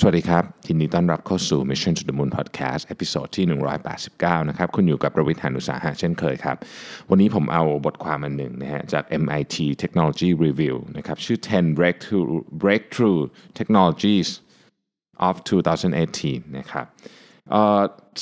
สวัสดีครับยินดีต้อนรับเข้าสู่ Mission to the Moon Podcast ตอนที่ 189 นะครับ คุณอยู่กับประวิทยานุสาหะเช่นเคยครับ วันนี้ผมเอาบทความอันหนึ่งนะฮะจาก MIT Technology Review นะครับชื่อ 10 breakthrough breakthrough technologies of 2018 นะครับ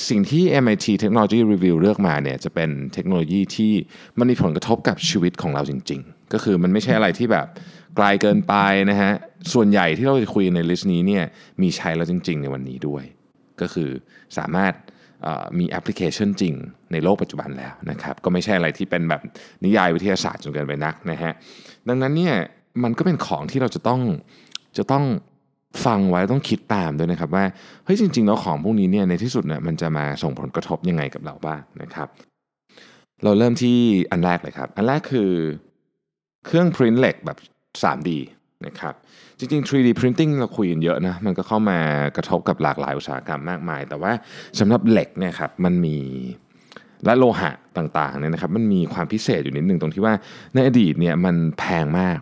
สิ่งที่ MIT Technology Review เลือกมาเนี่ยจะเป็นเทคโนโลยีที่มันมีผลกระทบกับชีวิตของเราจริง ๆ ก็คือมันไม่ใช่อะไรที่แบบ ไกลเกินไปนะฮะส่วนใหญ่ที่เราจะคุยในลิสต์นี้เนี่ยมีใช้แล้วจริง ๆ ในวันนี้ด้วย ก็คือสามารถมีแอปพลิเคชันจริงในโลกปัจจุบันแล้วนะครับก็ไม่ใช่อะไรที่เป็นแบบนิยายวิทยาศาสตร์จนเกินไปนักนะฮะดังนั้นเนี่ยมันก็เป็นของที่เราจะต้องจะต้องฟังไว้ต้องคิดตามด้วยนะครับว่าเฮ้ยจริงๆแล้วของพวกนี้เนี่ยในที่สุดเนี่ยมันจะมาส่งผลกระทบยังไงกับเราบ้างนะครับ เราเริ่มที่อันแรกเลยครับ อันแรกคือเครื่องพิมพ์เหล็กแบบ 3D นะครับจริงๆ 3D printing เราคุยกันเยอะนะมันก็เข้ามากระทบกับหลากหลายอุตสาหกรรมมากมาย แต่ว่าสำหรับเหล็กเนี่ยครับมันมีและโลหะต่างๆเนี่ยนะครับมันมีความพิเศษอยู่นิดหนึ่งตรงที่ว่าในอดีตเนี่ยมันแพงมาก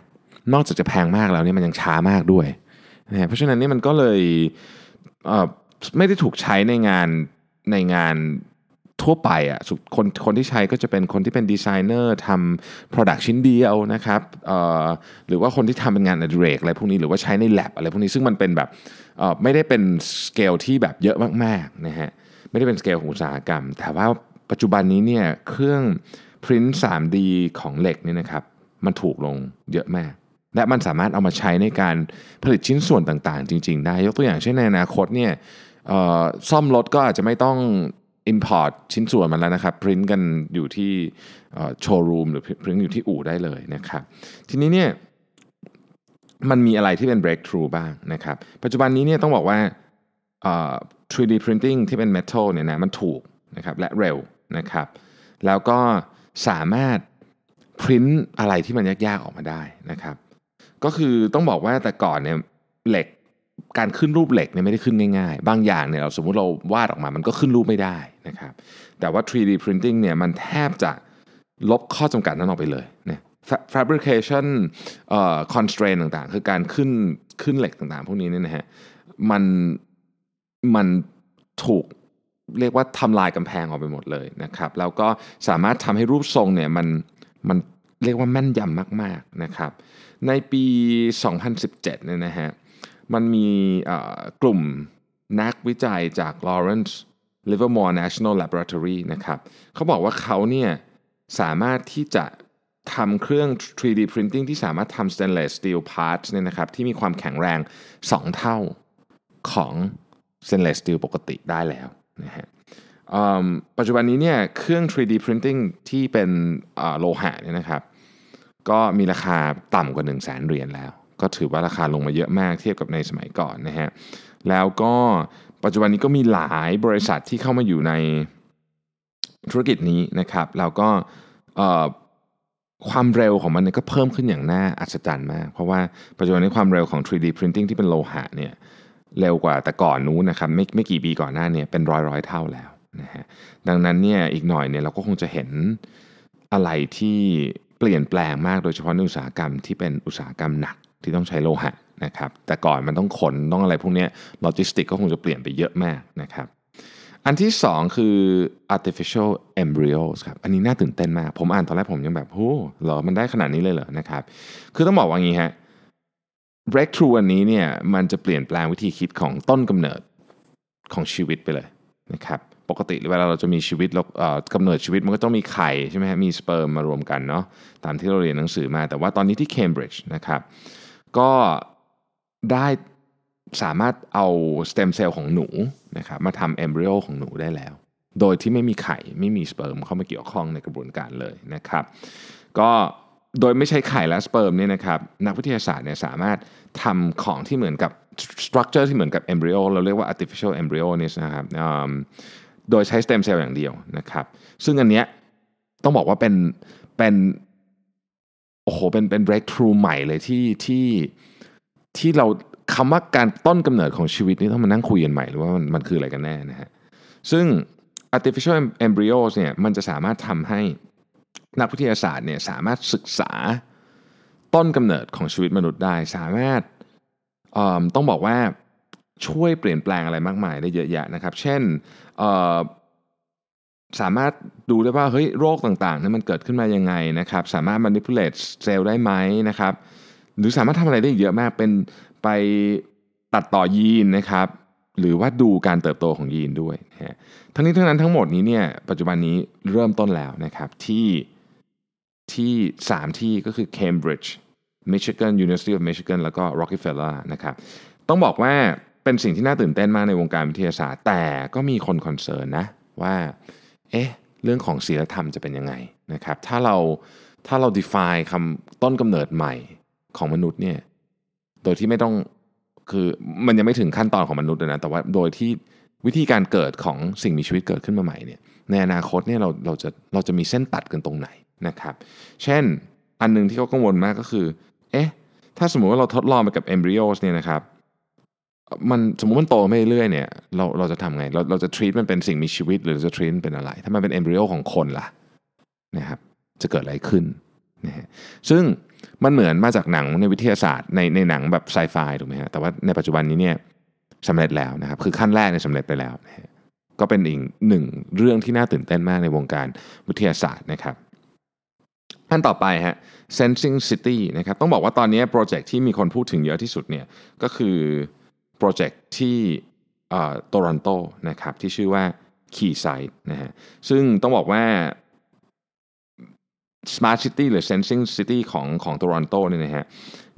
นอกจากจะแพงมากแล้วเนี่ยมันยังช้ามากด้วยนะเพราะฉะนั้นนี่มันก็เลยไม่ได้ถูกใช้ในงานในงาน ทั่วไปอะคนคนที่ใช้ก็จะเป็นคนที่เป็นดีไซเนอร์ทำ Product ชิ้นเดียวนะครับหรือว่าคนที่ทำเป็นงานอดิเรกอะไรพวกนี้หรือว่าใช้ใน lab อะไรพวกนี้ซึ่งมันเป็นแบบไม่ได้เป็นสเกลที่แบบเยอะมากๆนะฮะไม่ได้เป็นสเกลของอุตสาหกรรม แต่ว่าปัจจุบันนี้เนี่ยเครื่องพิมพ์ 3D ของเหล็กนี่นะครับมันถูกลงเยอะมาก และมันสามารถเอามาใช้ในการผลิตชิ้นส่วนต่างๆ จริง ๆ ได้ยกตัวอย่างเช่นในอนาคตเนี่ยซ่อมรถก็อาจจะไม่ต้อง Import ชิ้นส่วนมาแล้วนะครับพิมพ์กันอยู่ที่โชว์รูมหรือพิมพ์อยู่ที่อู่ได้เลยนะครับ ทีนี้เนี่ยมันมีอะไรที่เป็น breakthrough บ้างนะครับ ปัจจุบันนี้เนี่ยต้องบอกว่า 3D printing ที่เป็น metal เนี่ยนะมันถูกนะครับและเร็วนะครับ แล้วก็สามารถพิมพ์อะไรที่มันยากๆออกมาได้นะครับ ก็คือต้องบอกว่าแต่ก่อนเนี่ยเหล็ก การขึ้นรูปเหล็กเนี่ยไม่ได้ขึ้นง่ายๆ บางอย่างเนี่ยเราสมมุติเราวาดออกมา มันก็ขึ้นรูปไม่ได้นะครับ แต่ว่า 3D printing เนี่ยมันแทบจะลบข้อจำกัดนั้นออกไปเลยนะ fabrication เอ่อ constraint ต่างๆ คือการขึ้นขึ้นเหล็กต่างๆ พวกนี้เนี่ยนะฮะมันมันถูกเรียกว่าทำลายกำแพงออกไปหมดเลยนะครับ แล้วก็สามารถทำให้รูปทรงเนี่ยมันมันเรียกว่าแม่นยำมากๆนะครับ ในปี 2017เนี่ยนะฮะ มันมีกลุ่มนักวิจัยจาก Lawrence Livermore National Laboratory นะครับเขาบอกว่าเขาเนี่ยสามารถที่จะทำเครื่อง 3D printing ที่สามารถทำ stainless steel parts เนี่ยนะครับที่มีความแข็งแรง 2 เท่าของ stainless steel ปกติได้แล้วนะฮะปัจจุบันนี้เนี่ยเครื่อง 3D printing ที่เป็นโลหะเนี่ยนะครับก็มีราคาต่ำกว่า 1 0 0 0 0แสนเหรียญแล้ว ก็ถือว่าราคาลงมาเยอะมากเทียบกับในสมัยก่อนนะฮะแล้วก็ปัจจุบันนี้ก็มีหลายบริษัทที่เข้ามาอยู่ในธุรกิจนี้นะครับแล้วก็ความเร็วของมันก็เพิ่มขึ้นอย่างน่าอัศจรรย์มาก เพราะว่าปัจจุบันนี้ความเร็วของ 3D printing ที่เป็นโลหะเนี่ยเร็วกว่าแต่ก่อนนู้นนะครับไม่ไม่กี่ปีก่อนหน้าเนี่ยเป็นร้อยร้อยเท่าแล้วนะฮะดังนั้นเนี่ยอีกหน่อยเนี่ยเราก็คงจะเห็นอะไรที่เปลี่ยนแปลงมากโดยเฉพาะในอุตสาหกรรมที่เป็นอุตสาหกรรมหนัก ที่ต้องใช้โลหะนะครับแต่ก่อนมันต้องขนต้องอะไรพวกนี้โลจิสติกก็คงจะเปลี่ยนไปเยอะมากนะครับอันที่ 2 คือ artificial embryos ครับอันนี้น่าตื่นเต้นมาก ผมอ่านตอนแรกผมยังแบบโอ้เหรอมันได้ขนาดนี้เลยเหรอนะครับคือต้องบอกว่างี้ฮะ breakthrough อันนี้เนี่ยมันจะเปลี่ยนแปลงวิธีคิดของต้นกำเนิดของชีวิตไปเลยนะครับปกติเวลาเราจะมีชีวิตเรากำเนิดชีวิตมันก็ต้องมีไข่ใช่ไหมฮะมีสเปิร์มมารวมกันเนาะตามที่เราเรียนหนังสือมาแต่ว่าตอนนี้ที่เคมบริดจ์นะครับ ก็ได้สามารถเอาสเต็มเซลล์ของหนูนะครับมาทำเอมบริโอของหนูได้แล้ว โดยที่ไม่มีไข่ไม่มีสเปิร์มเข้ามาเกี่ยวข้องในกระบวนการเลยนะครับก็โดยไม่ใช้ไข่และสเปิร์มเนี่ยนะครับนักวิทยาศาสตร์เนี่ยสามารถทำของที่เหมือนกับ structure ที่เหมือนกับ embryo เราเรียกว่า artificial embryo นี่นะครับโดยใช้สเต็มเซลล์อย่างเดียวนะครับซึ่งอันเนี้ยต้องบอกว่าเป็นเป็น โอ้โหเป็นเป็น breakthrough ใหม่เลยที่ที่ที่เราคำว่าการต้นกำเนิดของชีวิตนี่ต้องมานั่งคุยกันใหม่หรือว่ามันมันคืออะไรกันแน่นะฮะซึ่ง artificial embryos เนี่ยมันจะสามารถทำให้นักวิทยาศาสตร์เนี่ยสามารถศึกษาต้นกำเนิดของชีวิตมนุษย์ได้ สามารถต้องบอกว่าช่วยเปลี่ยนแปลงอะไรมากมายได้เยอะแยะนะครับ เช่น สามารถดูได้ว่าเฮ้ยโรคต่างๆนี่มันเกิดขึ้นมายังไงนะครับสามารถ manipulate เซลล์ได้ไหมนะครับหรือสามารถทำอะไรได้เยอะมากเป็นไปตัดต่อยีนนะครับหรือว่าดูการเติบโตของยีนด้วยนะฮะทั้งนี้ทั้งนั้นทั้งหมดนี้เนี่ยปัจจุบันนี้เริ่มต้นแล้วนะครับที่ที่ 3 ที่ก็คือ Cambridge Michigan University of Michigan แล้วก็ Rockefeller นะครับต้องบอกว่าเป็นสิ่งที่น่าตื่นเต้นมากในวงการวิทยาศาสตร์ แต่ก็มีคนคอนเซิร์นนะว่า เอ๊ะเรื่องของศีลธรรมจะเป็นยังไงนะครับถ้าเราถ้าเรา define คำต้นกำเนิดใหม่ของมนุษย์เนี่ยโดยที่ไม่ต้องคือมันยังไม่ถึงขั้นตอนของมนุษย์นะแต่ว่าโดยที่วิธีการเกิดของสิ่งมีชีวิตเกิดขึ้นมาใหม่เนี่ยในอนาคตเนี่ยเราเราจะเราจะมีเส้นตัดกันตรงไหนนะครับเช่นอันนึงที่เขากังวลมากก็คือเอ๊ะถ้าสมมุติว่าเราทดลองไปกับเอมบริโอสเนี่ยนะครับ มันสมมติมันโตไม่เรื่อยเนี่ยเราเราจะทำไง เราเราจะ treat มันเป็นสิ่งมีชีวิต หรือจะ treat มันเป็นอะไร ถ้ามันเป็นเอมบริโอของคนล่ะนะครับจะเกิดอะไรขึ้นนะฮะซึ่งมันเหมือนมาจากหนังในวิทยาศาสตร์ในในหนังแบบไซไฟถูกไหมฮะแต่ว่าในปัจจุบันนี้เนี่ยสำเร็จแล้วนะครับคือขั้นแรกเนี่ยสำเร็จไปแล้วนะฮะก็เป็นอีกหนึ่งเรื่องที่น่าตื่นเต้นมากในวงการวิทยาศาสตร์นะครับขั้นต่อไปฮะ sensing city นะครับต้องบอกว่าตอนนี้โปรเจกต์ที่มีคนพูดถึงเยอะที่สุดเนี่ยก็คือ ปรเจกต์ที่โตรอนโตนะครับที่ชื่อว่า Keysight นะฮะซึ่งต้องบอกว่า Smart City หรือ Sensing City ของของโตรอนโตเนี่ยนะฮะ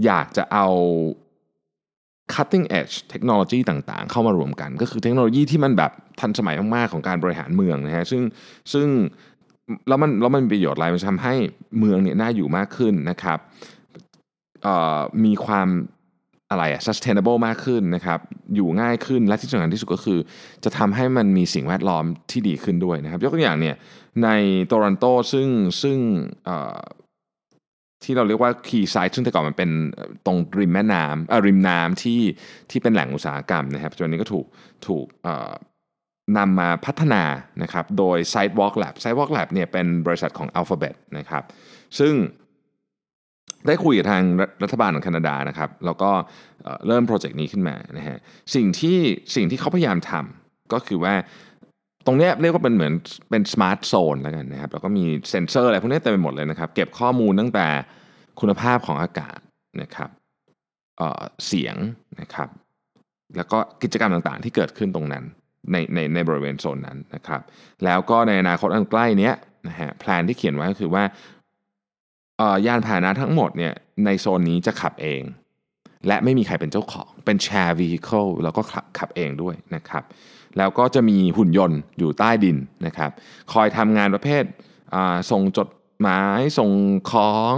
อยากจะเอา cutting edge เทคโนโลยีต่างๆ เข้ามารวมกัน ก็คือเทคโนโลยีที่มันแบบทันสมัยมากๆ ของการบริหารเมืองนะฮะซึ่งซึ่งแล้วมันแล้วมันมีประโยชน์อะไรมันทำให้เมืองเนี่ยน่าอยู่มากขึ้นนะครับมีความ อะไรอะ sustainable มากขึ้นนะครับ อยู่ง่ายขึ้นและที่สำคัญที่สุดก็คือ จะทำให้มันมีสิ่งแวดล้อมที่ดีขึ้นด้วยนะครับ ยกตัวอย่างเนี่ยในโตรอนโตซึ่งซึ่งที่เราเรียกว่าคีย์ไซต์ซึ่งแต่ก่อนมันเป็นตรงริมแม่น้ำริมน้ำที่ที่เป็นแหล่งอุตสาหกรรมนะครับจนนี้ก็ถูกถูกนำมาพัฒนานะครับโดย Sidewalk Lab Sidewalk Lab เนี่ยเป็นบริษัทของ Alphabet นะครับซึ่ง ได้คุยกับทางรัฐบาลของแคนาดานะครับ แล้วก็เริ่ม project นี้ขึ้นมานะฮะสิ่งที่สิ่งที่เขาพยายามทำก็คือว่าตรงนี้เรียกว่าเป็นเหมือนเป็น smart zone แล้วกันนะครับแล้วก็มีเซ็นเซอร์อะไรพวกนี้เต็มไปหมดเลยนะครับ เก็บข้อมูลตั้งแต่คุณภาพของอากาศนะครับเสียงนะครับ แล้วก็กิจกรรมต่างๆ ที่เกิดขึ้นตรงนั้นในในในบริเวณโซนนั้นนะครับ แล้วก็ในอนาคตอันใกล้นี้นะฮะแผนที่เขียนไว้ก็คือว่า ยานพาหนะทั้งหมดเนี่ยในโซนนี้จะขับเอง และไม่มีใครเป็นเจ้าของเป็นแชร์วีเคิลแล้วก็ขับขับเองด้วยนะครับ แล้วก็จะมีหุ่นยนต์อยู่ใต้ดินนะครับ คอยทำงานประเภทส่งจดหมายส่งของ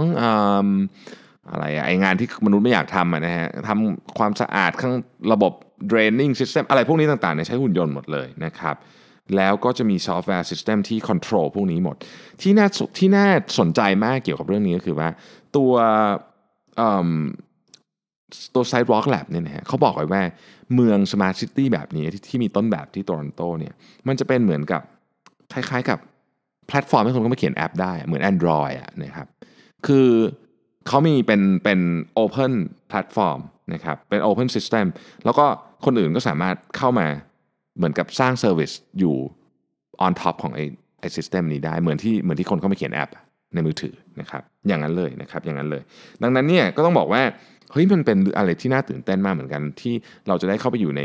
อะไรไองานที่มนุษย์ไม่อยากทำนะฮะทำความสะอาดข้างระบบ draining system อะไรพวกนี้ต่างๆเนี่ยใช้หุ่นยนต์หมดเลยนะครับ แล้วก็จะมี software system ที่ control พวกนี้หมด ที่น่าที่น่าสนใจมากเกี่ยวกับเรื่องนี้ก็คือว่าตัวตัว Sidewalk Lab เนี่ยนะฮะเขาบอกไว้ว่าเมือง Smart City แบบนี้ที่ที่มีต้นแบบที่โตรอนโตเนี่ยมันจะเป็นเหมือนกับคล้ายๆกับแพลตฟอร์มให้คนก็มาเขียนแอปได้เหมือน Android อะนะครับคือเขามีเป็นเป็น Open Platform นะครับเป็น Open System แล้วก็คนอื่นก็สามารถเข้ามา เหมือนกับสร้าง service อยู่ on top ของไอ้ไอ้ system นี้ได้เหมือนที่เหมือนที่คนเข้ามาเขียนแอปในมือถือนะครับอย่างนั้นเลยนะครับอย่างนั้นเลย ดังนั้นเนี่ยก็ต้องบอกว่าเฮ้ยมันเป็นอะไรที่น่าตื่นเต้นมากเหมือนกันที่เราจะได้เข้าไปอยู่ใน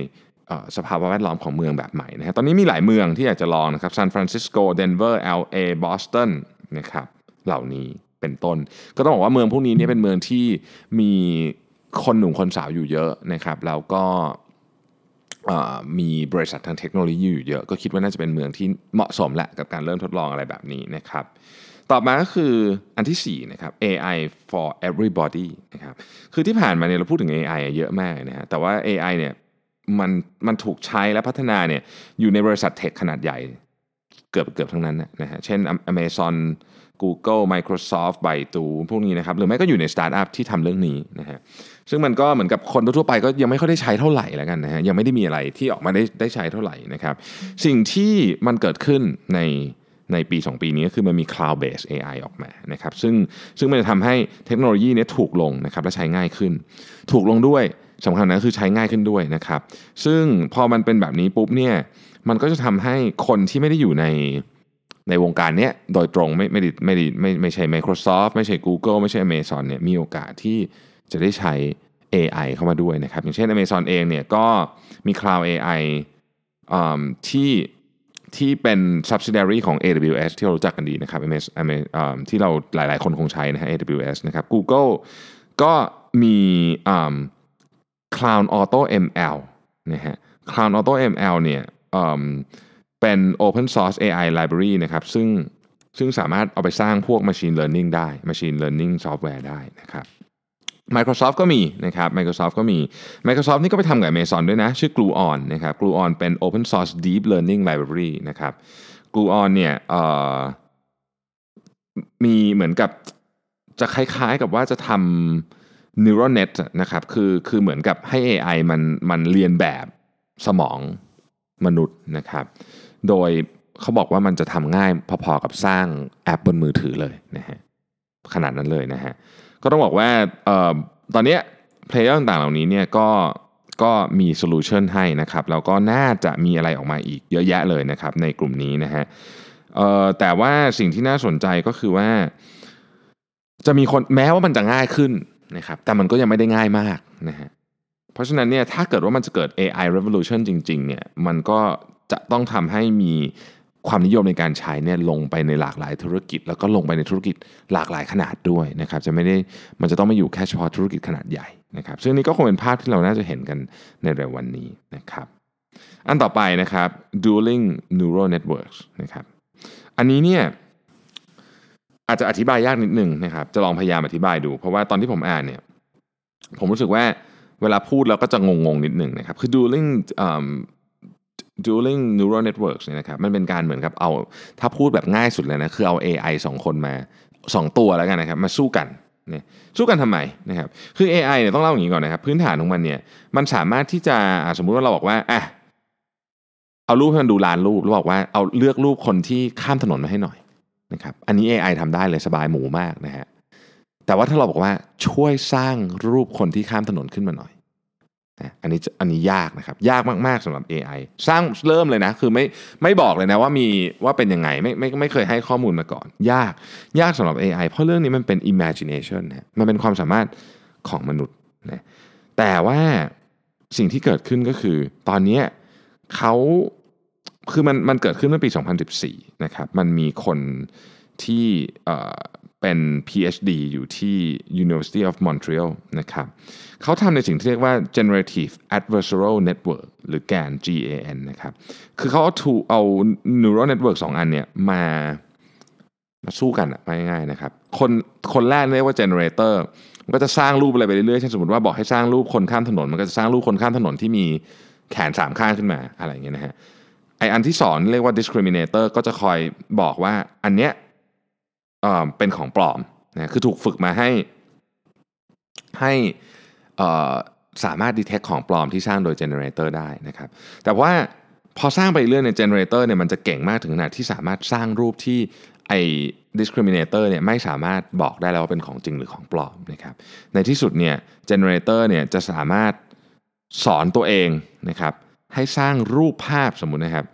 สภาวะแวดล้อมของเมืองแบบใหม่นะฮะตอนนี้มีหลายเมืองที่อยากจะลองนะครับซานฟรานซิสโกเดนเวอร์เอลเอบอสตันนะครับเหล่านี้เป็นต้น ก็ต้องบอกว่าเมืองพวกนี้เนี่ยเป็นเมืองที่มีคนหนุ่มคนสาวอยู่เยอะนะครับแล้วก็ มีบริษัททางเทคโนโลยีอยู่เยอะ ก็คิดว่าน่าจะเป็นเมืองที่เหมาะสมแหละกับการเริ่มทดลองอะไรแบบนี้นะครับต่อมาก็คืออันที่4นะครับ AI for everybody นะครับคือที่ผ่านมาเนี่ยเราพูดถึง AI เยอะมากนะฮะแต่ว่า AI เนี่ยมันมันถูกใช้และพัฒนาเนี่ยอยู่ในบริษัท tech ขนาดใหญ่เกือบเกือบทั้งนั้นนะฮะเช่น Amazon Google Microsoft Baidu พวกนี้นะครับหรือไม่ก็อยู่ในสตาร์ทอัพที่ทำเรื่องนี้นะฮะซึ่งมันก็เหมือนกับคนทั่วไปก็ยังไม่ค่อยได้ใช้เท่าไหร่แล้วกันนะฮะยังไม่ได้มีอะไรที่ออกมาได้ได้ใช้เท่าไหร่นะครับสิ่งที่มันเกิดขึ้นในในปี 2 ปีนี้ก็คือมันมี cloud based AI ออกมานะครับซึ่งซึ่งมันจะทำให้เทคโนโลยีนี้ถูกลงนะครับและใช้ง่ายขึ้น ถูกลงด้วยสำคัญนะคือใช้ง่ายขึ้นด้วยนะครับ ซึ่งพอมันเป็นแบบนี้ปุ๊บเนี่ยมันก็จะทำให้คนที่ไม่ได้อยู่ใน ในวงการเนี้ยโดยตรงไม่ไม่ได้ไม่ได้ไม่ไม่ใช่ Microsoft ไม่ใช่ Google ไม่ใช่ Amazon เนี่ยมีโอกาสที่จะได้ใช้ AI เข้ามาด้วยนะครับ อย่างเช่น Amazon เองเนี่ยก็มี Cloud AI ที่ที่เป็น subsidiary ของ AWS ที่เรารู้จักกันดีนะครับ MS ที่เราหลาย ๆ คนคงใช้นะฮะ AWS นะครับ Google ก็มี Cloud Auto ML นะฮะ Cloud Auto ML เนี่ย เป็น Open Source AI Library นะครับซึ่งซึ่งสามารถเอาไปสร้างพวก Machine Learning ได้ Machine Learning Software ได้นะครับ Microsoft ก็มีนะครับ Microsoft ก็มี Microsoft นี่ก็ไปทำกับ Amazon ด้วยนะ ชื่อ Gluon นะครับ Gluon เป็น Open Source Deep Learning Library นะครับ Gluon เนี่ยมีเหมือนกับจะคล้ายๆกับว่าจะทำ neural net นะครับ คือคือเหมือนกับให้ AI มันมันเรียนแบบสมองมนุษย์นะครับ โดยเขาบอกว่ามันจะทำง่ายพอๆกับสร้างแอปบนมือถือเลยนะฮะขนาดนั้นเลยนะฮะก็ต้องบอกว่าออตอนนี้ player ต่างๆเหล่านี้เนี่ยก็ก็มี solution ให้นะครับแล้วก็น่าจะมีอะไรออกมาอีกเยอะแยะเลยนะครับในกลุ่มนี้นะฮะแต่ว่าสิ่งที่น่าสนใจก็คือว่า จะมีคนแม้ว่ามันจะง่ายขึ้นนะครับแต่มันก็ยังไม่ได้ง่ายมากนะฮะเพราะฉะนั้นเนี่ยถ้าเกิดว่ามันจะเกิด AI revolution จริงๆเนี่ยมันก็ จะต้องทำให้มีความนิยมในการใช้เนี่ยลงไปในหลากหลายธุรกิจ แล้วก็ลงไปในธุรกิจหลากหลายขนาดด้วยนะครับจะไม่ได้มันจะต้องไม่อยู่แค่เฉพาะธุรกิจขนาดใหญ่นะครับซึ่งนี้ก็คงเป็นภาพที่เราน่าจะเห็นกันในเร็ววันนี้นะครับอันต่อไปนะครับ dueling neural networks นะครับอันนี้เนี่ยอาจจะอธิบายยากนิดนึงนะครับจะลองพยายามอธิบายดู เพราะว่าตอนที่ผมอ่านเนี่ยผมรู้สึกว่าเวลาพูดแล้วก็จะงงๆนิดหนึ่งนะครับคือ dueling dueling neural networks เนี่ยนะครับมันเป็นการเหมือนกับเอาถ้าพูดแบบง่ายสุดเลยนะคือเอา AI 2 คนมา 2 ตัวแล้วกันนะครับมาสู้กันเนี่ยสู้กันทำไมนะครับคือ AI เนี่ยต้องเล่าอย่างนี้ก่อนนะครับ พื้นฐานของมันเนี่ยมันสามารถที่จะสมมุติว่าเราบอกว่าอะเอารูปให้มันดูลานรูปแล้วบอกว่าเอาเลือกรูปคนที่ข้ามถนนมาให้หน่อยนะครับอันนี้ AI ทำได้เลยสบายหมูมากนะฮะแต่ว่าถ้าเราบอกว่าช่วยสร้างรูปคนที่ข้ามถนนขึ้นมาหน่อย อันนี้อันนี้ยากนะครับ ยากมาก ๆสำหรับ AI สร้างเริ่มเลยนะ คือไม่ไม่บอกเลยนะว่ามีว่าเป็นยังไงไม่ไม่ไม่เคยให้ข้อมูลมาก่อน ยากยากสำหรับ AI เพราะเรื่องนี้มันเป็น imagination นะมันเป็นความสามารถของมนุษย์นะแต่ว่าสิ่งที่เกิดขึ้นก็คือ ตอนนี้เขาคือมันมันเกิดขึ้นเมื่อปี 2014 นะครับ มันมีคนที่ เป็น PhD อยู่ที่ University of Montreal นะครับเขาทำในสิ่งที่เรียกว่า generative adversarial network หรือ GAN GAN นะครับ คือเขาเอาถูเอา neural network 2 อันเนี่ยมามาสู้กันอะง่ายๆนะครับ คนคนแรกเรียกว่า generator มันก็จะสร้างรูปอะไรไปเรื่อยๆเช่นสมมติว่าบอกให้สร้างรูปคนข้ามถนน มันก็จะสร้างรูปคนข้ามถนนที่มีแขนสามข้างขึ้นมาอะไรอย่างเงี้ยนะฮะไออันที่สอนเรียกว่า discriminator ก็จะคอยบอกว่าอันเนี้ย เป็นของปลอมนะคือถูกฝึกมาให้ให้สามารถดีเทคของปลอมที่สร้างโดยเจเนเรเตอร์ได้นะครับ แต่ว่าพอสร้างไปเรื่อยในเจเนเรเตอร์เนี่ยมันจะเก่งมากถึงขนาดที่สามารถสร้างรูปที่ไอ้ discriminator เนี่ยไม่สามารถบอกได้แล้วว่าเป็นของจริงหรือของปลอมนะครับในที่สุดเนี่ย generator เนี่ยจะสามารถสอนตัวเองนะครับให้สร้างรูปภาพสมมุตินะครับ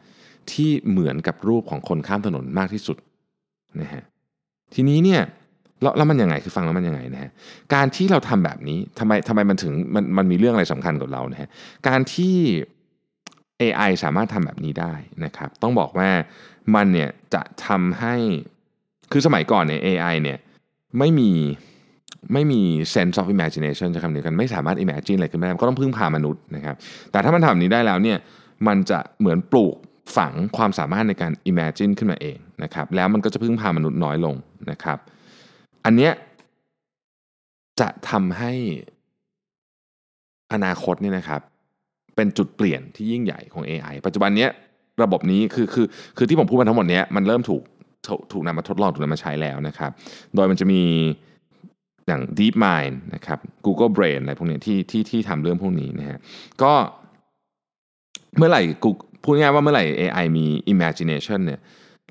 ที่เหมือนกับรูปของคนข้ามถนนมากที่สุดนะฮะ ทีนี้เนี่ยแล้วแล้วมันยังไงคือฟังแล้วมันยังไงนะฮะการที่เราทำแบบนี้ทำไมทำไมมันถึงมันมันมีเรื่องอะไรสำคัญกับเรานะฮะการที่ AI สามารถทำแบบนี้ได้นะครับ ต้องบอกว่ามันเนี่ยจะทำให้คือสมัยก่อนเนี่ย AI เนี่ยไม่มีไม่มี sense of imagination จะคำนี้กันไม่สามารถ imagine อะไรขึ้นมาได้ก็ต้องพึ่งพามนุษย์นะครับ แต่ถ้ามันทำนี้ได้แล้วเนี่ยมันจะเหมือนปลูก ฝังความสามารถในการ imagine ขึ้นมาเองนะครับ แล้วมันก็จะพึ่งพามนุษย์น้อยลงนะครับ อันเนี้ยจะทำให้อนาคตเนี่ยนะครับเป็นจุดเปลี่ยนที่ยิ่งใหญ่ของ AI ปัจจุบันนี้ระบบนี้คือคือคือที่ผมพูดมาทั้งหมดนี้มันเริ่มถูกถูกนำมาทดลองถูกนำมาใช้แล้วนะครับ โดยมันจะมีอย่าง DeepMind นะครับ Google Brain อะไรพวกนี้ที่ที่ที่ทำเรื่องพวกนี้นะฮะก็เมื่อไหร่ พูดง่ายว่าเมื่อไหร่ AI มี imagination เนี่ย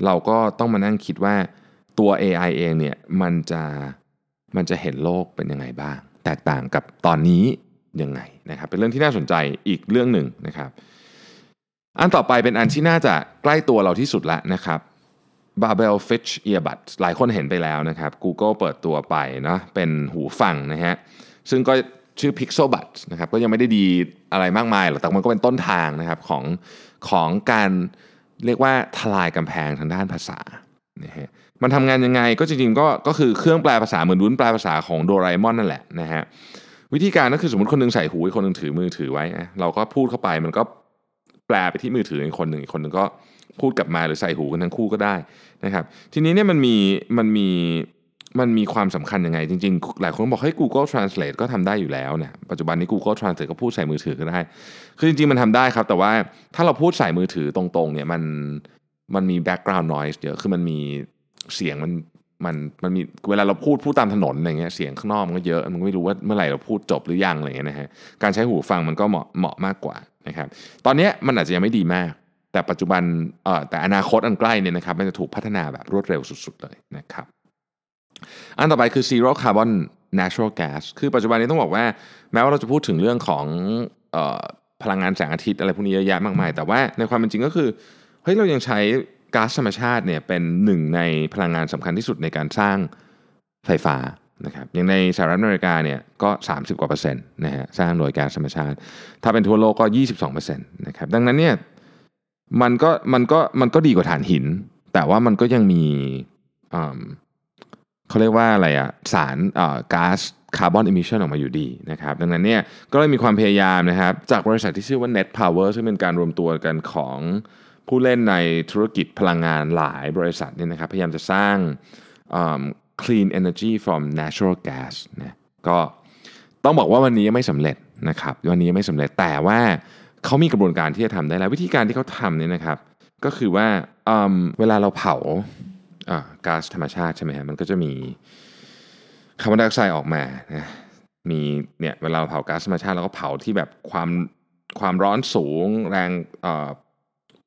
เราก็ต้องมานั่งคิดว่าตัว AI เองเนี่ยมันจะมันจะเห็นโลกเป็นยังไงบ้าง แตกต่างกับตอนนี้ยังไงนะครับ เป็นเรื่องที่น่าสนใจอีกเรื่องหนึ่งนะครับ อันต่อไปเป็นอันที่น่าจะใกล้ตัวเราที่สุดละนะครับ Babel Fitch Earbuds หลายคนเห็นไปแล้วนะครับ Google เปิดตัวไปเนาะเป็นหูฟังนะฮะ ซึ่งก็ชื่อ Pixel Buds นะครับ ก็ยังไม่ได้ดีอะไรมากมายหรอก แต่มันก็เป็นต้นทางนะครับของ ของการเรียกว่าทลายกำแพงทางด้านภาษานะฮะมันทำงานยังไงก็จริงๆก็ก็คือเครื่องแปลภาษาเหมือนรุ่นแปลภาษาของโดราเอมอนนั่นแหละนะฮะวิธีการก็คือสมมติคนหนึงใส่หูอีกคนหนึงถือมือถือไว้ เราก็พูดเข้าไปมันก็แปลไปที่มือถืออีกคนหนึ่งอีกคนหนึ่งก็พูดกลับมาหรือใส่หูกันทั้งคู่ก็ได้นะครับ ทีนี้เนี่ยมันมีมันมี มันมีความสำคัญยังไง จริงๆ หลายคนบอกให้ Google Translate ก็ทำได้อยู่แล้วเนี่ยปัจจุบันนี้ Google Translate ก็พูดใส่มือถือก็ได้ คือจริงๆ มันทำได้ครับ แต่ว่าถ้าเราพูดใส่มือถือตรงๆเนี่ยมันมันมี background noise เยอะคือมันมีเสียงมันมันมันมีเวลาเราพูดพูดตามถนนอะไรเงี้ยเสียงข้างนอกมันก็เยอะมันก็ไม่รู้ว่าเมื่อไหร่เราพูดจบหรือยังอะไรเงี้ยนะฮะการใช้หูฟังมันก็เหมาะเหมาะมากกว่านะครับตอนนี้มันอาจจะยังไม่ดีมาก แต่ปัจจุบันเอ่อแต่อนาคตอันใกล้เนี่ยนะครับมันจะถูกพัฒนาแบบรวดเร็วสุด ๆ เลยนะครับ อันต่อไปคือ zero carbon natural gas คือปัจจุบันนี้ต้องบอกว่า แม้ว่าเราจะพูดถึงเรื่องของออพลังงานแสงอาทิตย์อะไรพวกนี้เยอะแยะมากมาย แต่ว่าในความเป็นจริงก็คือเฮ้ยเรายังใช้ก๊าซธรรมชาติเนี่ยเป็นหนึ่งในพลังงานสำคัญที่สุดในการสร้างไฟฟ้านะครับอย่างในสหรัฐอเมริกาเนี่ยก็ 30 กว่าเปอร์เซ็นต์นะฮะสร้างโดยก๊าซธรรมชาติ ถ้าเป็นทั่วโลกก็ 22เปอร์เซ็นต์นะครับดังนั้นเนี่ยมันก็มันก็มันก็ดีกว่าถ่านหิน แต่ว่ามันก็ยังมีอืม เขาเรียกว่าอะไรอะสารก๊าซ carbon emission ออกมาอยู่ดีนะครับดังนั้นเนี่ยก็เลยมีความพยายามนะครับจากบริษัทที่ชื่อว่า Net Power ซึ่งเป็นการรวมตัวกันของผู้เล่นในธุรกิจพลังงานหลายบริษัทเนี่ยนะครับพยายามจะสร้าง clean energy from natural gas นะก็ต้องบอกว่าวันนี้ยังไม่สำเร็จนะครับวันนี้ยังไม่สำเร็จแต่ว่าเขามีกระบวนการที่จะทำได้แล้ว วิธีการที่เขาทำเนี่ยนะครับ ก็คือว่าเวลาเราเผา ก๊าซธรรมชาติใช่ไหมฮะมันก็จะมีคาร์บอนไดออกไซด์ออกมานะมีเนี่ยเวลาเราเผาก๊าซธรรมชาติเราก็เผาที่แบบความความร้อนสูงแรง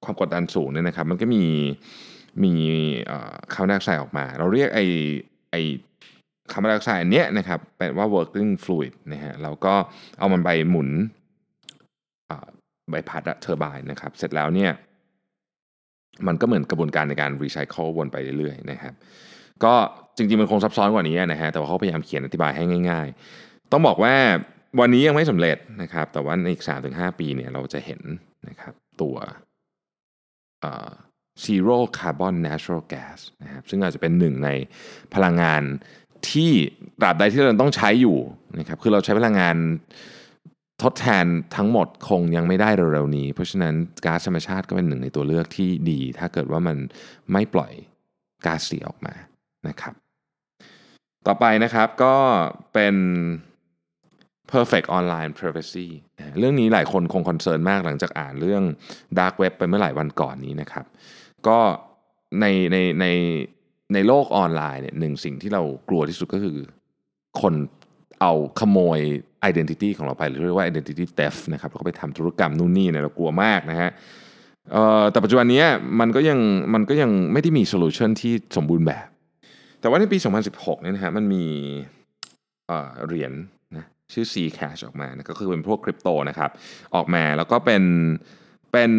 ความกดดันสูงเนี่ยนะครับ มันก็มีมีคาร์บอนไดออกไซด์ออกมา เราเรียกไอไอคาร์บอนไดออกไซด์อันเนี้ยนะครับแปลว่า working fluid นะฮะเราก็เอามันไปหมุนใบพัด turbine นะครับ เสร็จแล้วเนี่ย มันก็เหมือนกระบวนการในการรีไซเคิลวนไปเรื่อยๆนะครับก็จริงๆมันคงซับซ้อนกว่านี้นะฮะแต่ว่าเขาพยายามเขียนอธิบายให้ง่าย ๆ ต้องบอกว่าวันนี้ยังไม่สำเร็จนะครับ แต่ว่าในอีก 3-5 ปีเนี่ยเราจะเห็นนะครับตัว zero carbon natural gas นะครับซึ่งอาจจะเป็นหนึ่งในพลังงานที่ตราบใดที่เราต้องใช้อยู่นะครับคือเราใช้พลังงาน ทดแทนทั้งหมดคงยังไม่ได้เร็วๆนี้ เพราะฉะนั้นก๊าซธรรมชาติก็เป็นหนึ่งในตัวเลือกที่ดี ถ้าเกิดว่ามันไม่ปล่อยก๊าซเสียออกมานะครับ ต่อไปนะครับก็เป็น perfect online privacy เรื่องนี้หลายคนคงคอนเซิร์นมากหลังจากอ่านเรื่อง dark web ไปเมื่อหลายวันก่อนนี้นะครับ ก็ในในในในโลกออนไลน์เนี่ยหนึ่งสิ่งที่เรากลัวที่สุดก็คือ คนเอาขโมย identity ของเราไปหรือเรียกว่า identity theft นะครับแล้วก็ไปทำธุรกรรมนู่นนี่เนี่ยเรากลัวมากนะฮะแต่ปัจจุบันนี้มันก็ยังมันก็ยังไม่ได้มี solution ที่สมบูรณ์แบบ แต่ว่าในปี 2016เนี่ยนะฮะมันมีเหรียญนะชื่อ Zcash ออกมานะก็คือเป็นพวกคริปโตนะครับออกมาแล้วก็เป็นเป็น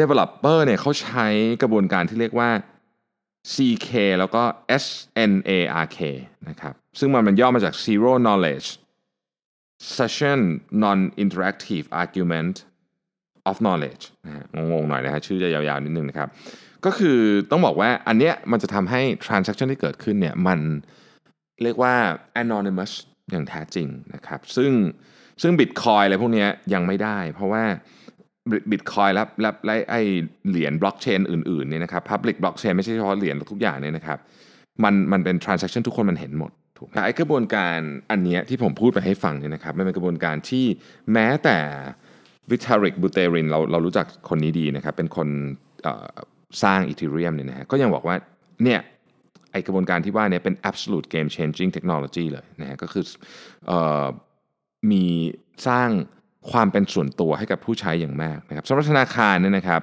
developer เนี่ยเขาใช้กระบวนการที่เรียกว่า CK แล้วก็ SNARK นะครับซึ่งมันมันย่อมาจาก Zero Knowledge Session Non-Interactive Argument of Knowledge งงๆหน่อยนะฮะชื่อจะยาวๆนิดนึงนะครับ ก็คือต้องบอกว่าอันเนี้ยมันจะทำให้ transaction ที่เกิดขึ้นเนี่ยมันเรียกว่า anonymous อย่างแท้จริงนะครับ ซึ่งซึ่ง Bitcoin อะไรพวกนี้ยังไม่ได้ เพราะว่าบิตคอยและและและไอเหรียญบล็อกเชนอื่นๆเนี่ยนะครับ Public Blockchain ไม่ใช่เฉพาะเหรียญทุกอย่างเนี่ยนะครับ มันมันเป็น transaction ทุกคนมันเห็นหมด ไหมกระบวนการอันเนี้ยที่ผมพูดไปให้ฟังเนี่ยนะครับมันเป็นกระบวนการที่แม้แต่วิทาริกบูเตรินเราเรารู้จักคนนี้ดีนะครับ เป็นคนสร้างอีทีเรียมเนี่ยนะฮะก็ยังบอกว่าเนี่ยไอกระบวนการที่ว่าเนี่ยเป็น absolute game changing technology เลยนะฮะก็คืออมีสร้างความเป็นส่วนตัวให้กับผู้ใช้อย่างมากนะครับสำหรับธนาคารเนี่ยนะครับ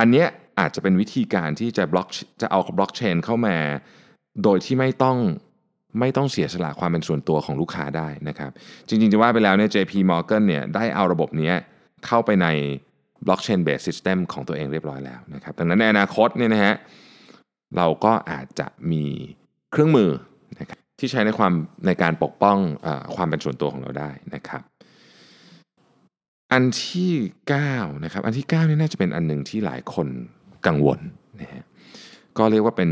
อันเนี้ยอาจจะเป็นวิธีการที่จะบล็อกจะเอาบล็อกเชนเข้ามา โดยที่ไม่ต้อง ไม่ต้องเสียสละความเป็นส่วนตัวของลูกค้าได้นะครับ จริงๆ จะว่าไปแล้วเนี่ย JP Morgan เนี่ยได้เอาระบบนี้เข้าไปใน blockchain based system ของตัวเองเรียบร้อยแล้วนะครับ ดังนั้นในอนาคตเนี่ยนะฮะเราก็อาจจะมีเครื่องมือนะครับที่ใช้ในความในการปกป้องอความเป็นส่วนตัวของเราได้นะครับ อันที่9นะครับอันที่9นี่น่าจะเป็นอันหนึ่งที่หลายคนกังวลนะฮะก็เรียกว่าเป็น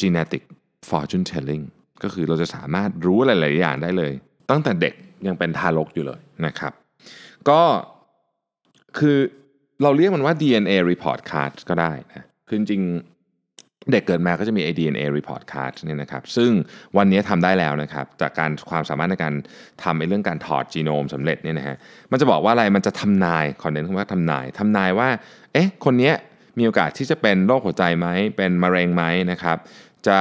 genetic fortune telling ก็คือเราจะสามารถรู้หลาย ๆ อย่างได้เลย ตั้งแต่เด็กยังเป็นทารกอยู่เลยนะครับ ก็คือเราเรียกมันว่า DNA report card ก็ได้นะคือจริงเด็กเกิดมาก็จะมี DNA report card เนี่ยนะครับซึ่งวันนี้ทำได้แล้วนะครับ จากการความสามารถในการทำในเรื่องการถอดจีโนมสำเร็จเนี่ยนะฮะมันจะบอกว่าอะไรมันจะทำนายขอนเน้นคำว่าทำนายทำนายว่าเอ๊ะคนนี้มีโอกาสที่จะเป็นโรคหัวใจไหมเป็นมะเร็งไหมนะครับ จะ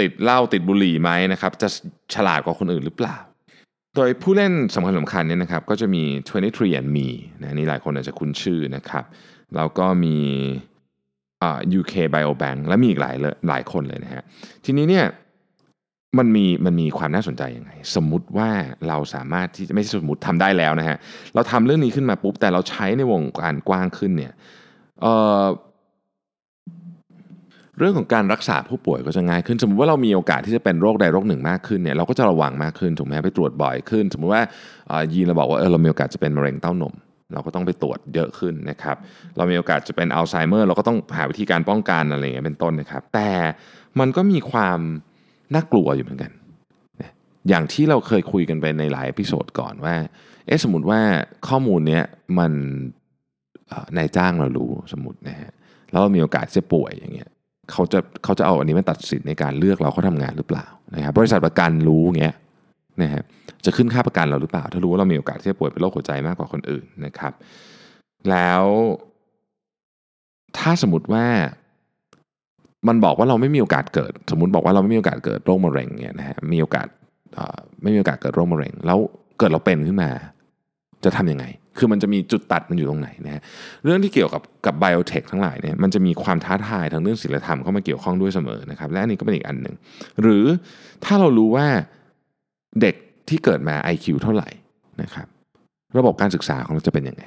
ติดเหล้าติดบุหรี่ไหมนะครับ จะฉลาดกว่าคนอื่นหรือเปล่า โดยผู้เล่นสำคัญสำคัญเนี่ยนะครับก็จะมี 23 and me นะนี่หลายคนอาจจะคุ้นชื่อนะครับแล้วก็มีอ่า UK Biobank และมีอีกหลายหลายคนเลยนะฮะทีนี้เนี่ยมันมีมันมีความน่าสนใจยังไง สมมุติว่าเราสามารถที่ไม่ใช่สมมติทำได้แล้วนะฮะเราทำเรื่องนี้ขึ้นมาปุ๊บแต่เราใช้ในวงการกว้างขึ้นเนี่ยเอ่อ เรื่องของการรักษาผู้ป่วยก็จะง่ายขึ้น สมมติว่าเรามีโอกาสที่จะเป็นโรคใดโรคหนึ่งมากขึ้นเนี่ยเราก็จะระวังมากขึ้นถูกไหมไปตรวจบ่อยขึ้น สมมติว่ายีนเราบอกว่าเออเรามีโอกาสจะเป็นมะเร็งเต้านม เราก็ต้องไปตรวจเยอะขึ้นนะครับเรามีโอกาสจะเป็นอัลไซเมอร์เราก็ต้องหาวิธีการป้องกันอะไรอย่างเงี้ยเป็นต้นนะครับ แต่มันก็มีความน่ากลัวอยู่เหมือนกัน อย่างที่เราเคยคุยกันไปในหลายพิโซดก่อนว่าเอ๊ะสมมติว่าข้อมูลเนี้ยมันนายจ้างเรารู้สมมตินะฮะแล้วเรามีโอกาสจะป่วยอย่างเงี้ย เขาจะเขาจะเอาอันนี้มาตัดสินในการเลือกเราเขาทำงานหรือเปล่านะครับบริษัทประกันรู้เงี้ยนะฮะจะขึ้นค่าประกันเราหรือเปล่า ถ้ารู้ว่าเรามีโอกาสที่จะป่วยเป็นโรคหัวใจมากกว่าคนอื่นนะครับ แล้วถ้าสมมติว่ามันบอกว่าเราไม่มีโอกาสเกิด สมมติบอกว่าเราไม่มีโอกาสเกิดโรคมะเร็งเนี่ยนะฮะมีโอกาสไม่มีโอกาสเกิดโรคมะเร็ง แล้วเกิดเราเป็นขึ้นมา จะทํำยังไง คือมันจะมีจุดตัดมันอยู่ตรงไหนนะฮะเรื่องที่เกี่ยวกับกับไบโอเทคทั้งหลายเนี่ยมันจะมีความท้าทายทางเรื่องศิลธรรมเข้ามาเกี่ยวข้องด้วยเสมอนะครับและอันนี้ก็เป็นอีกอันหนึ่งหรือถ้าเรารู้ว่าเด็กที่เกิดมา IQ เท่าไหร่นะครับ ระบบการศึกษาของเราจะเป็นยังไง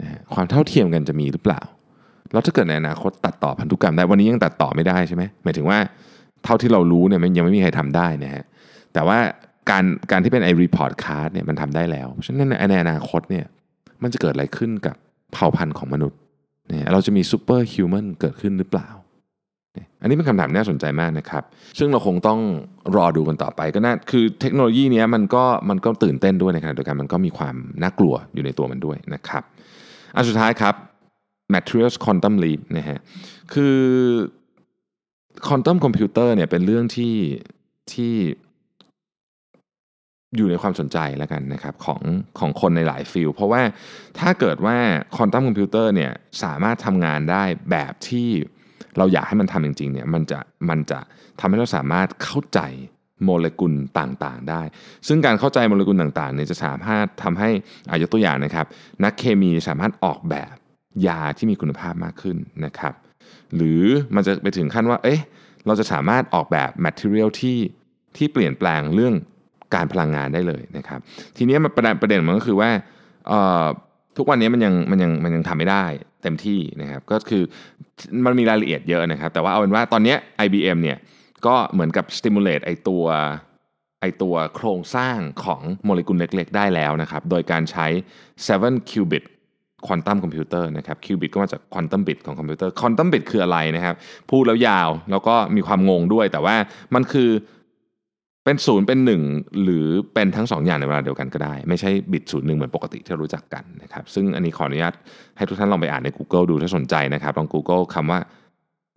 นะฮะความเท่าเทียมกันจะมีหรือเปล่าแล้วถ้าเกิดในอนาคตตัดต่อพันธุกรรมได้วันนี้ยังตัดต่อไม่ได้ใช่ไหมหมายถึงว่าเท่าที่เรารู้เนี่ยมันยังไม่มีใครทำได้นะฮะแต่ว่า การการที่เป็นไอ report card เนี่ยมันทำได้แล้วฉะนั้นในอนาคตเนี่ยมันจะเกิดอะไรขึ้นกับเผ่าพันธุ์ของมนุษย์เนี่ยเราจะมี superhuman เกิดขึ้นหรือเปล่า อันนี้เป็นคำถามน่าสนใจมากนะครับ ซึ่งเราคงต้องรอดูกันต่อไปก็น่าคือเทคโนโลยีนี้มันก็มันก็ตื่นเต้นด้วยในขณะเดียวกันมันก็มีความน่ากลัวอยู่ในตัวมันด้วยนะครับอันสุดท้ายครับ materials quantum leap นะฮะคือ quantum computer เนี่ยเป็นเรื่องที่ที่ อยู่ในความสนใจแล้วกันนะครับของของคนในหลายฟิลเพราะว่าถ้าเกิดว่าคอนตัมคอมพิวเตอร์เนี่ยสามารถทำงานได้แบบที่เราอยากให้มันทำจริงๆเนี่ยมันจะมันจะทำให้เราสามารถเข้าใจโมเลกุลต่างๆ ได้ ซึ่งการเข้าใจโมเลกุลต่างๆเนี่ยจะสามารถทำให้อายกตัวอย่างนะครับ นักเคมีสามารถออกแบบยาที่มีคุณภาพมากขึ้นนะครับ หรือมันจะไปถึงขั้นว่าเอ๊ะเราจะสามารถออกแบบ material ที่ที่เปลี่ยนแปลงเรื่อง การพลังงานได้เลยนะครับ ทีนี้มันประเด็นประเด็นมันก็คือว่าทุกวันนี้มันยังมันยังมันยังทำไม่ได้เต็มที่นะครับ ก็คือมันมีรายละเอียดเยอะนะครับ แต่ว่าเอาเป็นว่าตอนนี้ IBM เนี่ยก็เหมือนกับ simulate ไอตัวไอตัวโครงสร้างของโมเลกุลเล็กๆ ได้แล้วนะครับ โดยการใช้ 7 qubit quantum computer นะครับ qubit ก็มาจาก quantum bit ของคอมพิวเตอร์ quantum bit คืออะไรนะครับ พูดแล้วยาวแล้วก็มีความงงด้วย แต่ว่ามันคือ เป็นศูนย์เป็นหนึ่งหรือเป็นทั้งสองอย่างในเวลาเดียวกันก็ได้ ไม่ใช่บิตศูนย์หนึ่งเหมือนปกติที่รู้จักกันนะครับซึ่งอันนี้ขออนุญาตให้ทุกท่านลองไปอ่านใน Google ดูถ้าสนใจนะครับลอง Google คำว่า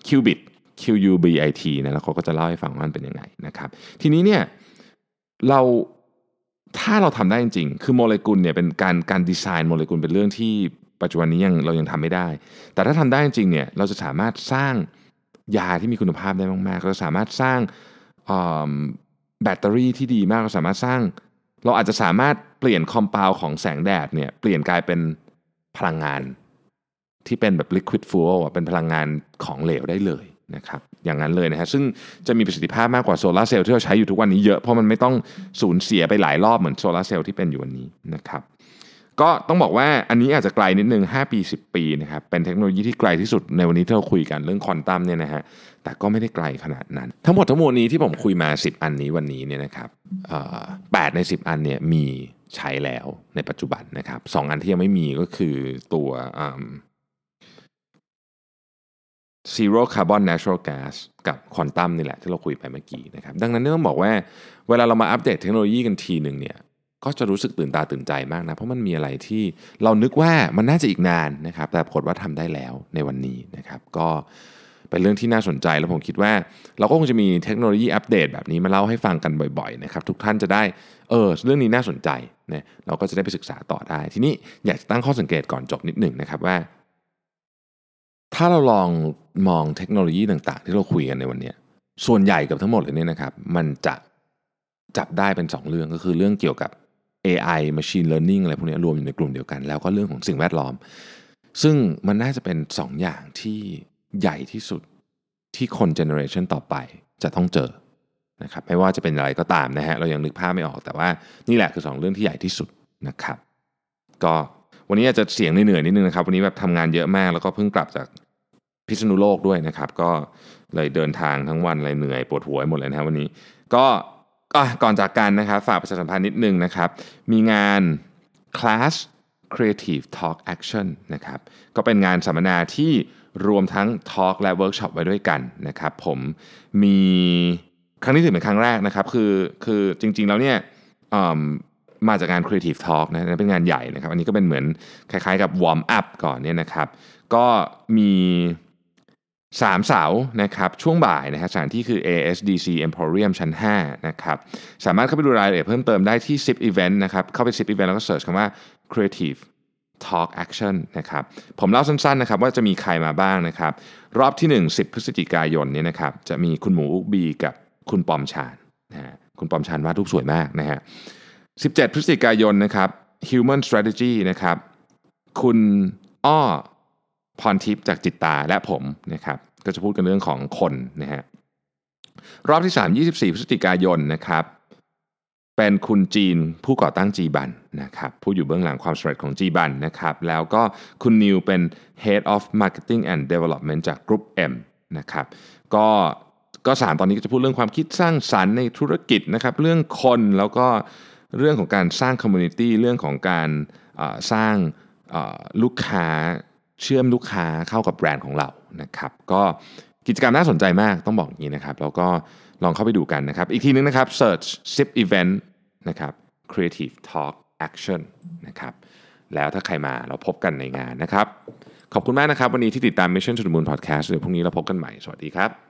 qubit Q U B I T นะแล้วเขาก็จะเล่าให้ฟังว่ามันเป็นยังไงนะครับทีนี้เนี่ยเราถ้าเราทำได้จริงๆ คือโมเลกุลเนี่ยเป็นการการดีไซน์โมเลกุลเป็นเรื่องที่ปัจจุบันนี้ยังเรายังทำไม่ได้ แต่ถ้าทำได้จริงเนี่ยเราจะสามารถสร้างยาที่มีคุณภาพได้มากๆเราสามารถสร้าง แบตเตอรี่ที่ดีมากเราสามารถสร้าง เราอาจจะสามารถเปลี่ยนคอมเพลของแสงแดดเนี่ยเปลี่ยนกลายเป็นพลังงาน ที่เป็นแบบ liquid fuel เป็นพลังงานของเหลวได้เลยนะครับอย่างนั้นเลยนะฮะซึ่งจะมีประสิทธิภาพมากกว่าโซลาร์เซลล์ที่เราใช้อยู่ทุกวันนี้เยอะเพราะมันไม่ต้องสูญเสียไปหลายรอบเหมือนโซลาร์เซลล์ที่เป็นอยู่วันนี้นะครับ ก็ต้องบอกว่าอันนี้อาจจะไกลนิดนึง 5 ปี 10 ปีนะครับเป็นเทคโนโลยีที่ไกลที่สุดในวันนี้ที่เราคุยกันเรื่องควอนตัมเนี่ยนะฮะแต่ก็ไม่ได้ไกลขนาดนั้น ทั้งหมดทั้งมวลนี้ที่ผมคุยมา 10 อันนี้วันนี้เนี่ยนะครับแปดใน 10 อันเนี่ยมีใช้แล้วในปัจจุบันนะครับสองอันที่ยังไม่มีก็คือตัว zero carbon natural gas กับควอนตัมนี่แหละที่เราคุยไปเมื่อกี้นะครับดังนั้นต้องบอกว่าเวลาเรามาอัปเดตเทคโนโลยีกันทีหนึ่งเนี่ย ก็จะรู้สึกตื่นตาตื่นใจมากนะ เพราะมันมีอะไรที่เรานึกว่ามันน่าจะอีกนานนะครับ แต่ผลว่าทำได้แล้วในวันนี้นะครับ ก็เป็นเรื่องที่น่าสนใจแล้วผมคิดว่า เราก็คงจะมีเทคโนโลยีอัปเดตแบบนี้มาเล่าให้ฟังกันบ่อยๆนะครับทุกท่านจะได้เออเรื่องนี้น่าสนใจนะเราก็จะได้ไปศึกษาต่อได้ ทีนี้อยากจะตั้งข้อสังเกตก่อนจบนิดหนึ่งนะครับว่า ถ้าเราลองมองเทคโนโลยีต่างๆ ที่เราคุยกันในวันนี้ส่วนใหญ่กับทั้งหมดเลยเนี่ยนะครับ มันจะจับได้เป็น 2 เรื่องก็คือเรื่องเกี่ยวกับ AI Machine Learning อะไรพวกนี้รวมอยู่ในกลุ่มเดียวกัน แล้วก็เรื่องของสิ่งแวดล้อม ซึ่งมันน่าจะเป็น 2 อย่างที่ใหญ่ที่สุดที่คนเจเนอเรชันต่อไปจะต้องเจอนะครับไม่ว่าจะเป็นอะไรก็ตามนะฮะเรายังนึกภาพไม่ออกแต่ว่านี่แหละคือ 2 เรื่องที่ใหญ่ที่สุดนะครับก็วันนี้อาจจะเสียงเหนื่อยนิดนึงนะครับ วันนี้แบบทำงานเยอะมากแล้วก็เพิ่งกลับจากพิษณุโลกด้วยนะครับ ก็เลยเดินทางทั้งวันเลยเหนื่อยปวดหัวหมดเลยนะครับวันนี้ ก็ ก่อนจากกันนะครับฝากประชาสัมพันธ์นิดนึงนะครับ มีงาน Class Creative Talk Action นะครับก็เป็นงานสัมมนาที่รวมทั้ง Talk และ Workshop ไว้ด้วยกันนะครับผมมีครั้งนี้ถือเป็นครั้งแรกนะครับคือคือจริงๆแล้วเนี่ยมาจากงาน Creative Talk นะเป็นงานใหญ่นะครับ อันนี้ก็เป็นเหมือนคล้ายๆกับ Warm Up ก่อนเนี่ยนะครับ ก็มี สามเสานะครับช่วงบ่ายนะฮะสถานที่คือ ASDC Emporium ชั้น5นะครับสามารถเข้าไปดูรายละเอียดเพิ่มเติมได้ที่ 10 Event นะครับเข้าไป 10 Event แล้วก็เสิร์ชคำว่า Creative Talk Action นะครับผมเล่าสั้นๆนะครับว่าจะมีใครมาบ้างนะครับรอบที่ 1 10 พฤศจิกายนนี้นะครับจะมีคุณหมูอุบีกับคุณปอมชานนะฮะคุณปอมชานวาดรูปสวยมากนะฮะ17 พฤศจิกายนนะครับ Human Strategy นะครับคุณอ้อ พรทิพย์จากจิตตาและผมนะครับก็จะพูดกันเรื่องของคนนะฮะรอบที่ 3 24 พฤศจิกายนนะครับเป็นคุณจีนผู้ก่อตั้งจีบันนะครับผู้อยู่เบื้องหลังความสำเร็จของจีบันนะครับแล้วก็คุณนิวเป็น Head of Marketing and Development จาก Group M นะครับก็ก็สามตอนนี้ก็จะพูดเรื่องความคิดสร้างสรรค์ในธุรกิจนะครับเรื่องคนแล้วก็เรื่องของการสร้างคอมมูนิตี้เรื่องของการสร้างลูกค้า เชื่อมลูกค้าเข้ากับแบรนด์ของเรานะครับ ก็กิจกรรมน่าสนใจมากต้องบอกอย่างนี้นะครับ แล้วก็ลองเข้าไปดูกันนะครับ อีกทีนึงนะครับ search ship event นะครับ creative talk action นะครับแล้วถ้าใครมาเราพบกันในงานนะครับ ขอบคุณมากนะครับ วันนี้ที่ติดตาม Mission to the Moon Podcast เดี๋ยวพรุ่งนี้เราพบกันใหม่ สวัสดีครับ